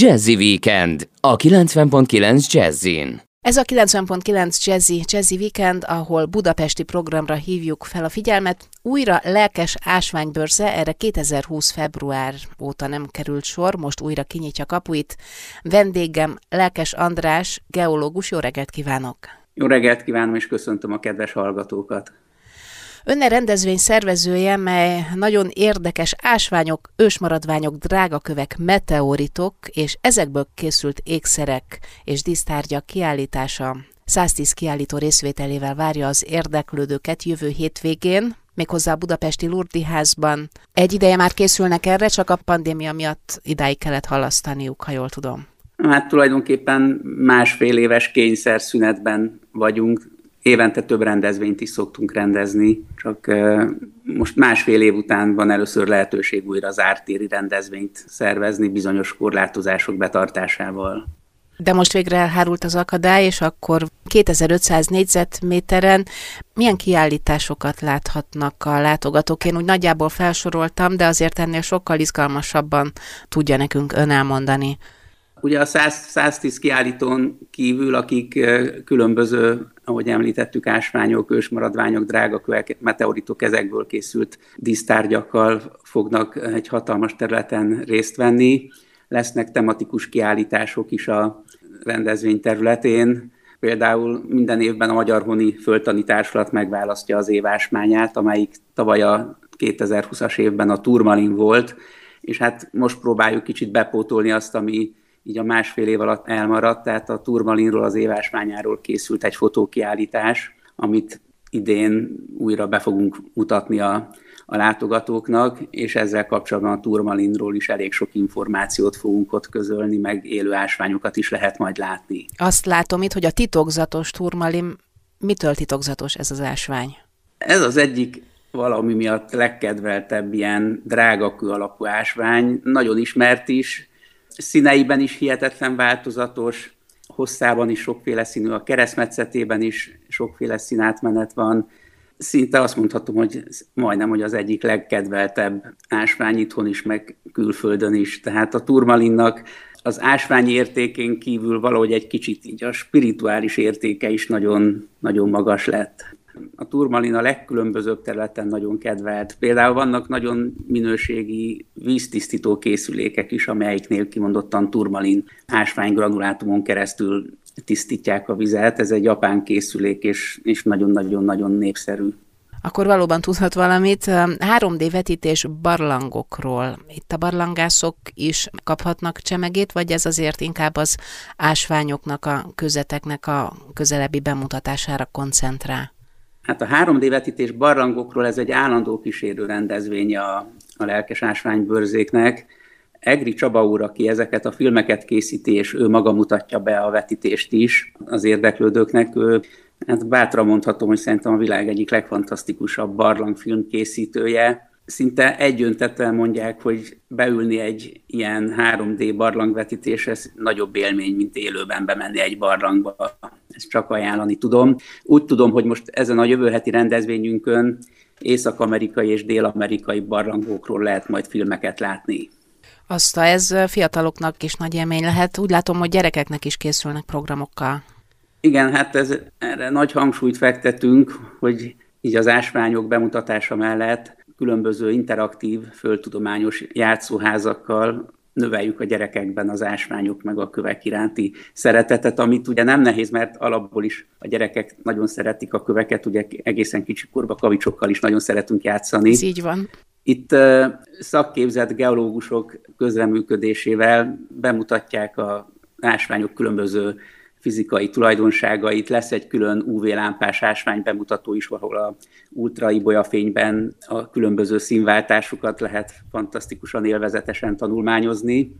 Jazzy Weekend a 90.9 Jazzin. Ez a 90.9 Jazzy, Jazzy Weekend, ahol budapesti programra hívjuk fel a figyelmet. Újra lelkes ásványbörze, erre 2020 február óta nem került sor, most újra kinyitja kapuit. Vendégem Lelkes András, geológus, jó reggelt kívánok! Jó reggelt kívánom, és köszöntöm a kedves hallgatókat! Önne rendezvény szervezője, mely nagyon érdekes ásványok, ősmaradványok, drágakövek, meteoritok és ezekből készült ékszerek és dísztárgyak kiállítása 110 kiállító részvételével várja az érdeklődőket jövő hétvégén, méghozzá a budapesti Lurdi házban. Egy ideje már készülnek erre, csak a pandémia miatt idáig kellett halasztaniuk, ha jól tudom. Hát tulajdonképpen másfél éves kényszerszünetben vagyunk, évente több rendezvényt is szoktunk rendezni, csak most másfél év után van először lehetőség újra az ártéri rendezvényt szervezni bizonyos korlátozások betartásával. De most végre elhárult az akadály, és akkor 2500 négyzetméteren milyen kiállításokat láthatnak a látogatók? Én úgy nagyjából felsoroltam, de azért ennél sokkal izgalmasabban tudja nekünk ön elmondani. Ugye a 100, 110 kiállítón kívül, akik különböző, ahogy említettük, ásványok, ősmaradványok, drágakövek, meteoritok, ezekből készült dísztárgyakkal fognak egy hatalmas területen részt venni. Lesznek tematikus kiállítások is a rendezvény területén. Például minden évben a Magyar Honi Földtani Társulat megválasztja az évásmányát, amelyik tavaly a 2020-as évben a Turmalin volt, és hát most próbáljuk kicsit bepótolni azt, ami így a másfél év alatt elmaradt, tehát a turmalinról, az évásmányáról készült egy fotókiállítás, amit idén újra be fogunk mutatni a, a látogatóknak, és ezzel kapcsolatban a turmalinról is elég sok információt fogunk ott közölni, meg élő ásványokat is lehet majd látni. Azt látom itt, hogy a titokzatos turmalin, mitől titokzatos ez az ásvány? Ez az egyik valami miatt legkedveltebb ilyen drágakő alapú ásvány, nagyon ismert is, színeiben is hihetetlen változatos, hosszában is sokféle színű, a keresztmetszetében is sokféle színátmenet van. Szinte azt mondhatom, hogy majdnem, hogy az egyik legkedveltebb ásvány itthon is, meg külföldön is. Tehát a turmalinnak az ásványi értékén kívül valahogy egy kicsit így a spirituális értéke is nagyon, nagyon magas lett a turmalin a legkülönbözőbb területen nagyon kedvelt. Például vannak nagyon minőségi víztisztító készülékek is, amelyiknél kimondottan turmalin ásványgranulátumon keresztül tisztítják a vizet. Ez egy japán készülék, és, és nagyon-nagyon-nagyon népszerű. Akkor valóban tudhat valamit. 3D vetítés barlangokról. Itt a barlangászok is kaphatnak csemegét, vagy ez azért inkább az ásványoknak, a közeteknek a közelebbi bemutatására koncentrál? Hát a 3D vetítés barlangokról ez egy állandó kísérő rendezvény a, a lelkes ásványbőrzéknek. Egri Csaba úr, aki ezeket a filmeket készíti, és ő maga mutatja be a vetítést is az érdeklődőknek, ő hát bátran mondhatom, hogy szerintem a világ egyik legfantasztikusabb barlangfilm készítője szinte egyöntetően mondják, hogy beülni egy ilyen 3D barlangvetítéshez nagyobb élmény, mint élőben bemenni egy barlangba. Ezt csak ajánlani tudom. Úgy tudom, hogy most ezen a jövő heti rendezvényünkön észak-amerikai és dél-amerikai barlangokról lehet majd filmeket látni. Azt a ez fiataloknak is nagy élmény lehet. Úgy látom, hogy gyerekeknek is készülnek programokkal. Igen, hát ez, erre nagy hangsúlyt fektetünk, hogy így az ásványok bemutatása mellett különböző interaktív, földtudományos játszóházakkal növeljük a gyerekekben az ásványok meg a kövek iránti szeretetet, amit ugye nem nehéz, mert alapból is a gyerekek nagyon szeretik a köveket, ugye egészen kicsikorba kavicsokkal is nagyon szeretünk játszani. Ez így van. Itt szakképzett geológusok közreműködésével bemutatják a ásványok különböző fizikai tulajdonságait. Lesz egy külön UV-lámpás ásvány bemutató is, ahol a ultraibolyafényben a különböző színváltásukat lehet fantasztikusan élvezetesen tanulmányozni.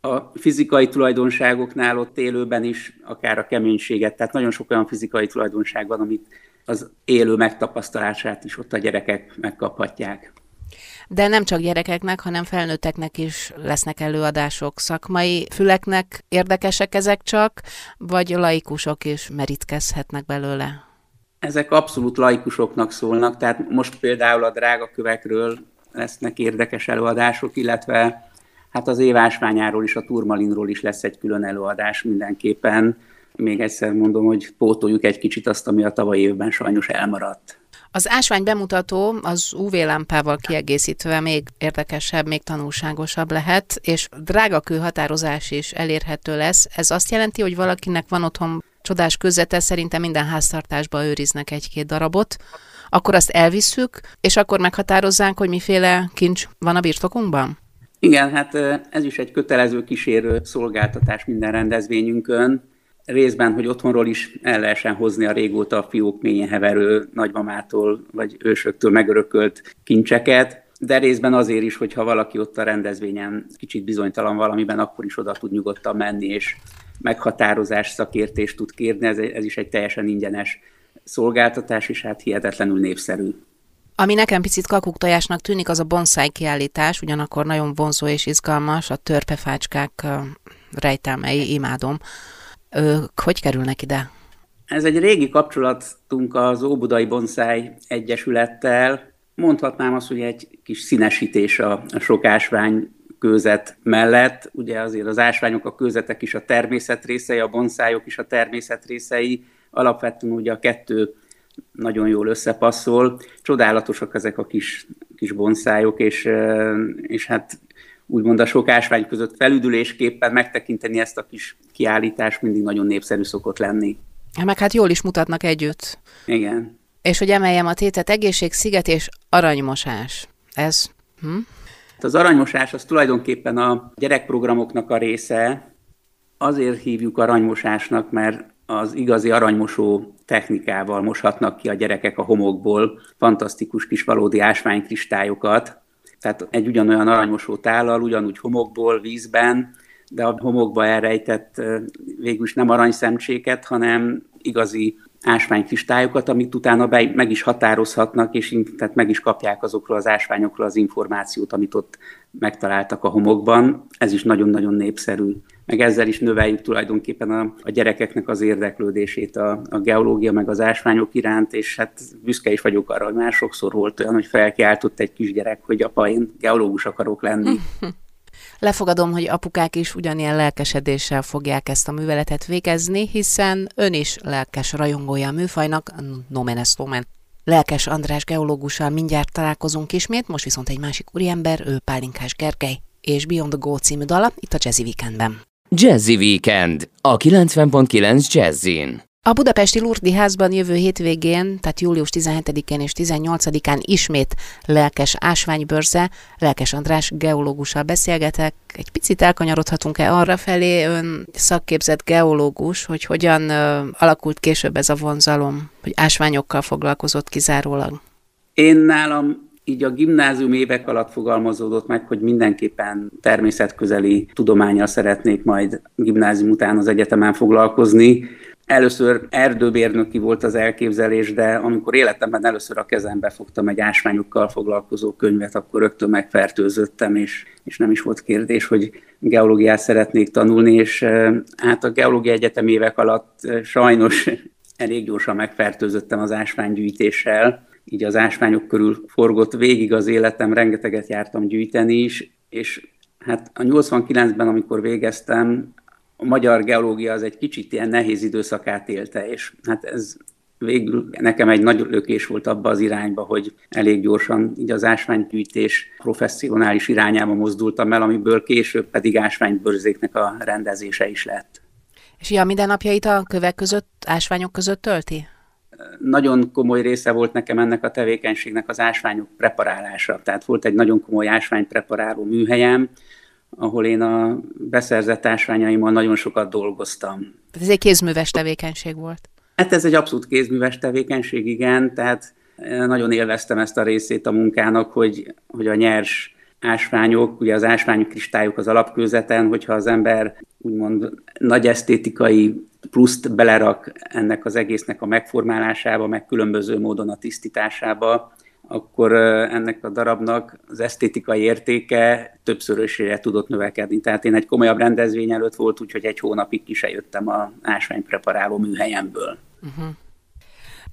A fizikai tulajdonságoknál ott élőben is, akár a keménységet, tehát nagyon sok olyan fizikai tulajdonság van, amit az élő megtapasztalását is ott a gyerekek megkaphatják. De nem csak gyerekeknek, hanem felnőtteknek is lesznek előadások. Szakmai füleknek érdekesek ezek csak, vagy laikusok is merítkezhetnek belőle? Ezek abszolút laikusoknak szólnak, tehát most például a drága kövekről lesznek érdekes előadások, illetve Hát az évásványáról is, a turmalinról is lesz egy külön előadás mindenképpen. Még egyszer mondom, hogy pótoljuk egy kicsit azt, ami a tavalyi évben sajnos elmaradt. Az ásvány bemutató az UV-lámpával kiegészítve még érdekesebb, még tanulságosabb lehet, és drága kőhatározás is elérhető lesz. Ez azt jelenti, hogy valakinek van otthon csodás közete, szerintem minden háztartásban őriznek egy-két darabot, akkor azt elvisszük, és akkor meghatározzánk, hogy miféle kincs van a birtokunkban? Igen, hát ez is egy kötelező kísérő szolgáltatás minden rendezvényünkön részben, hogy otthonról is el lehessen hozni a régóta a fiók mélyen heverő nagymamától vagy ősöktől megörökölt kincseket, de részben azért is, hogyha valaki ott a rendezvényen kicsit bizonytalan valamiben, akkor is oda tud nyugodtan menni, és meghatározás, szakértést tud kérni, ez, ez is egy teljesen ingyenes szolgáltatás, és hát hihetetlenül népszerű. Ami nekem picit kakuktojásnak tűnik, az a bonsai kiállítás, ugyanakkor nagyon vonzó és izgalmas, a törpefácskák rejtelmei, imádom. Ők hogy kerülnek ide? Ez egy régi kapcsolatunk az Óbudai Bonsai Egyesülettel. Mondhatnám azt, hogy egy kis színesítés a sok ásvány kőzet mellett. Ugye azért az ásványok, a kőzetek is a természet részei, a bonszájok is a természet részei. Alapvetően ugye a kettő nagyon jól összepasszol. Csodálatosak ezek a kis, kis bonszájok, és, és hát úgymond a sok ásvány között felüdülésképpen megtekinteni ezt a kis kiállítást mindig nagyon népszerű szokott lenni. Meg hát jól is mutatnak együtt. Igen. És hogy emeljem a tétet, egészség, sziget és aranymosás. Ez? Hm? Az aranymosás az tulajdonképpen a gyerekprogramoknak a része. Azért hívjuk aranymosásnak, mert az igazi aranymosó technikával moshatnak ki a gyerekek a homokból fantasztikus kis valódi ásványkristályokat, tehát egy ugyanolyan aranymosó tállal, ugyanúgy homokból, vízben, de a homokba elrejtett végül is nem aranyszemcséket, hanem igazi ásványkistályokat, amit utána be, meg is határozhatnak, és tehát meg is kapják azokról az ásványokról az információt, amit ott megtaláltak a homokban. Ez is nagyon-nagyon népszerű. Meg ezzel is növeljük tulajdonképpen a, a gyerekeknek az érdeklődését a, a geológia meg az ásványok iránt, és hát büszke is vagyok arra, hogy már sokszor volt olyan, hogy felkiáltott egy kisgyerek, hogy apa, én geológus akarok lenni. Lefogadom, hogy apukák is ugyanilyen lelkesedéssel fogják ezt a műveletet végezni, hiszen ön is lelkes rajongója a műfajnak, nomen est nomen. Lelkes András geológussal mindjárt találkozunk ismét, most viszont egy másik úriember, ő Pálinkás Gergely, és Beyond the Go című dala itt a Jazzy Weekendben. Jazzy Weekend, a 90.9 Jazzin. A budapesti Lurdi házban jövő hétvégén, tehát július 17-én és 18-án ismét lelkes ásványbörze, lelkes András geológussal beszélgetek. Egy picit elkanyarodhatunk-e arra felé, ön szakképzett geológus, hogy hogyan uh, alakult később ez a vonzalom, hogy ásványokkal foglalkozott kizárólag? Én nálam így a gimnázium évek alatt fogalmazódott meg, hogy mindenképpen természetközeli tudományjal szeretnék majd gimnázium után az egyetemen foglalkozni Először erdőbérnöki volt az elképzelés, de amikor életemben először a kezembe fogtam egy ásványokkal foglalkozó könyvet, akkor rögtön megfertőzöttem, és, és nem is volt kérdés, hogy geológiát szeretnék tanulni, és hát a geológia egyetem évek alatt sajnos elég gyorsan megfertőzöttem az ásványgyűjtéssel, így az ásványok körül forgott végig az életem, rengeteget jártam gyűjteni is, és hát a 89-ben, amikor végeztem, a magyar geológia az egy kicsit ilyen nehéz időszakát élte, és hát ez végül nekem egy nagy lökés volt abba az irányba, hogy elég gyorsan így az ásványgyűjtés professzionális irányába mozdultam el, amiből később pedig ásványbőrzéknek a rendezése is lett. És ja, mindennapjait a kövek között, ásványok között tölti? Nagyon komoly része volt nekem ennek a tevékenységnek az ásványok preparálása. Tehát volt egy nagyon komoly ásványpreparáló műhelyem, ahol én a beszerzett ásványaimmal nagyon sokat dolgoztam. Tehát ez egy kézműves tevékenység volt? Hát ez egy abszolút kézműves tevékenység, igen, tehát eh, nagyon élveztem ezt a részét a munkának, hogy, hogy a nyers ásványok, ugye az ásványi kristályok az alapkőzeten, hogyha az ember úgymond nagy esztétikai pluszt belerak ennek az egésznek a megformálásába, meg különböző módon a tisztításába, akkor ennek a darabnak az esztétikai értéke többszörösére tudott növekedni. Tehát én egy komolyabb rendezvény előtt volt, úgyhogy egy hónapig ki se jöttem a ásványpreparáló műhelyemből. Uh-huh.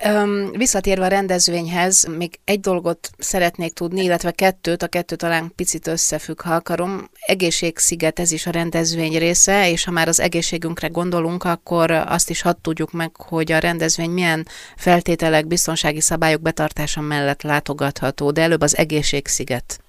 Öm, visszatérve a rendezvényhez, még egy dolgot szeretnék tudni, illetve kettőt, a kettő talán picit összefügg, ha akarom. Egészségsziget, ez is a rendezvény része, és ha már az egészségünkre gondolunk, akkor azt is hadd tudjuk meg, hogy a rendezvény milyen feltételek, biztonsági szabályok betartása mellett látogatható, de előbb az egészségsziget.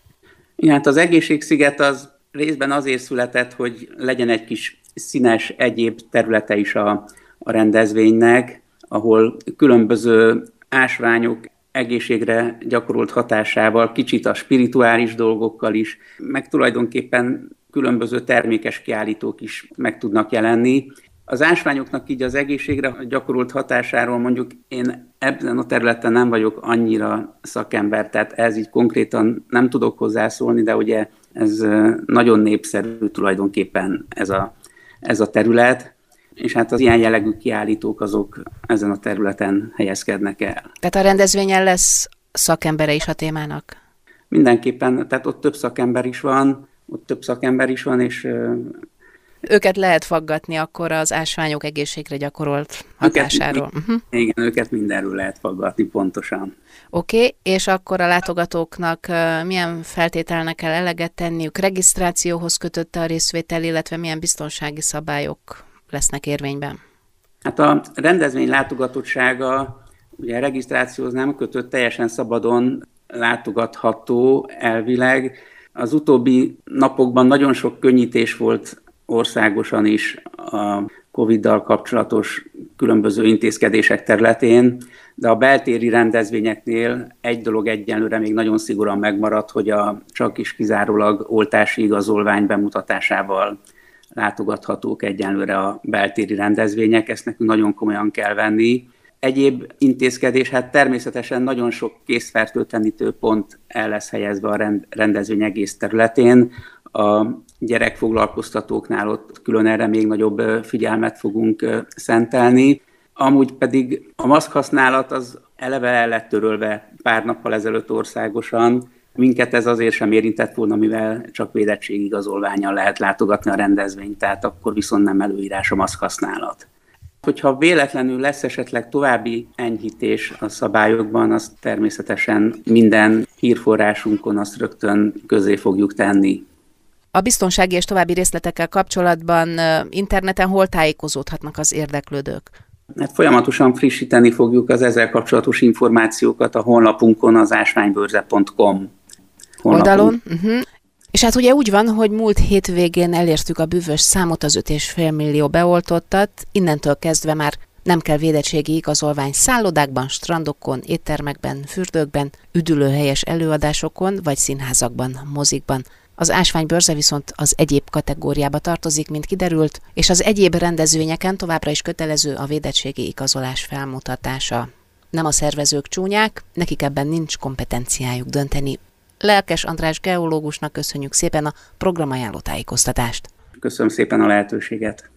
Igen, hát az egészségsziget az részben azért született, hogy legyen egy kis színes egyéb területe is a, a rendezvénynek, ahol különböző ásványok egészségre gyakorolt hatásával, kicsit a spirituális dolgokkal is, meg tulajdonképpen különböző termékes kiállítók is meg tudnak jelenni. Az ásványoknak így az egészségre gyakorolt hatásáról mondjuk én ebben a területen nem vagyok annyira szakember, tehát ez így konkrétan nem tudok hozzászólni, de ugye ez nagyon népszerű tulajdonképpen ez a, ez a terület és hát az ilyen jellegű kiállítók azok ezen a területen helyezkednek el. Tehát a rendezvényen lesz szakembere is a témának? Mindenképpen, tehát ott több szakember is van, ott több szakember is van, és őket lehet faggatni akkor az ásványok egészségre gyakorolt hatásáról. Őket, uh-huh. Igen, őket mindenről lehet faggatni, pontosan. Oké, okay, és akkor a látogatóknak milyen feltételnek kell eleget tenniük? Regisztrációhoz kötötte a részvétel, illetve milyen biztonsági szabályok lesznek érvényben? Hát a rendezvény látogatottsága, ugye regisztrációhoz nem kötött, teljesen szabadon látogatható elvileg. Az utóbbi napokban nagyon sok könnyítés volt országosan is a Covid-dal kapcsolatos különböző intézkedések területén, de a beltéri rendezvényeknél egy dolog egyenlőre még nagyon szigorúan megmaradt, hogy a csak is kizárólag oltási igazolvány bemutatásával látogathatók egyenlőre a beltéri rendezvények, ezt nekünk nagyon komolyan kell venni. Egyéb intézkedés, hát természetesen nagyon sok készfertőtlenítő pont el lesz helyezve a rendezvény egész területén. A gyerekfoglalkoztatóknál ott külön erre még nagyobb figyelmet fogunk szentelni. Amúgy pedig a maszk használat az eleve el lett törölve pár nappal ezelőtt országosan, Minket ez azért sem érintett volna, mivel csak védettségigazolványal lehet látogatni a rendezvényt, tehát akkor viszont nem előírás a maszk használat. Hogyha véletlenül lesz esetleg további enyhítés a szabályokban, azt természetesen minden hírforrásunkon azt rögtön közé fogjuk tenni. A biztonsági és további részletekkel kapcsolatban interneten hol tájékozódhatnak az érdeklődők? Hát folyamatosan frissíteni fogjuk az ezzel kapcsolatos információkat a honlapunkon, az ásványbőrze.com oldalon. Uh-huh. És hát ugye úgy van, hogy múlt hétvégén elértük a bűvös számot, az 5,5 millió beoltottat, innentől kezdve már nem kell védettségi igazolvány szállodákban, strandokon, éttermekben, fürdőkben, üdülőhelyes előadásokon vagy színházakban, mozikban. Az ásványbörze viszont az egyéb kategóriába tartozik, mint kiderült, és az egyéb rendezvényeken továbbra is kötelező a védettségi igazolás felmutatása. Nem a szervezők csúnyák, nekik ebben nincs kompetenciájuk dönteni, Lelkes András geológusnak köszönjük szépen a programajánló tájékoztatást. Köszönöm szépen a lehetőséget.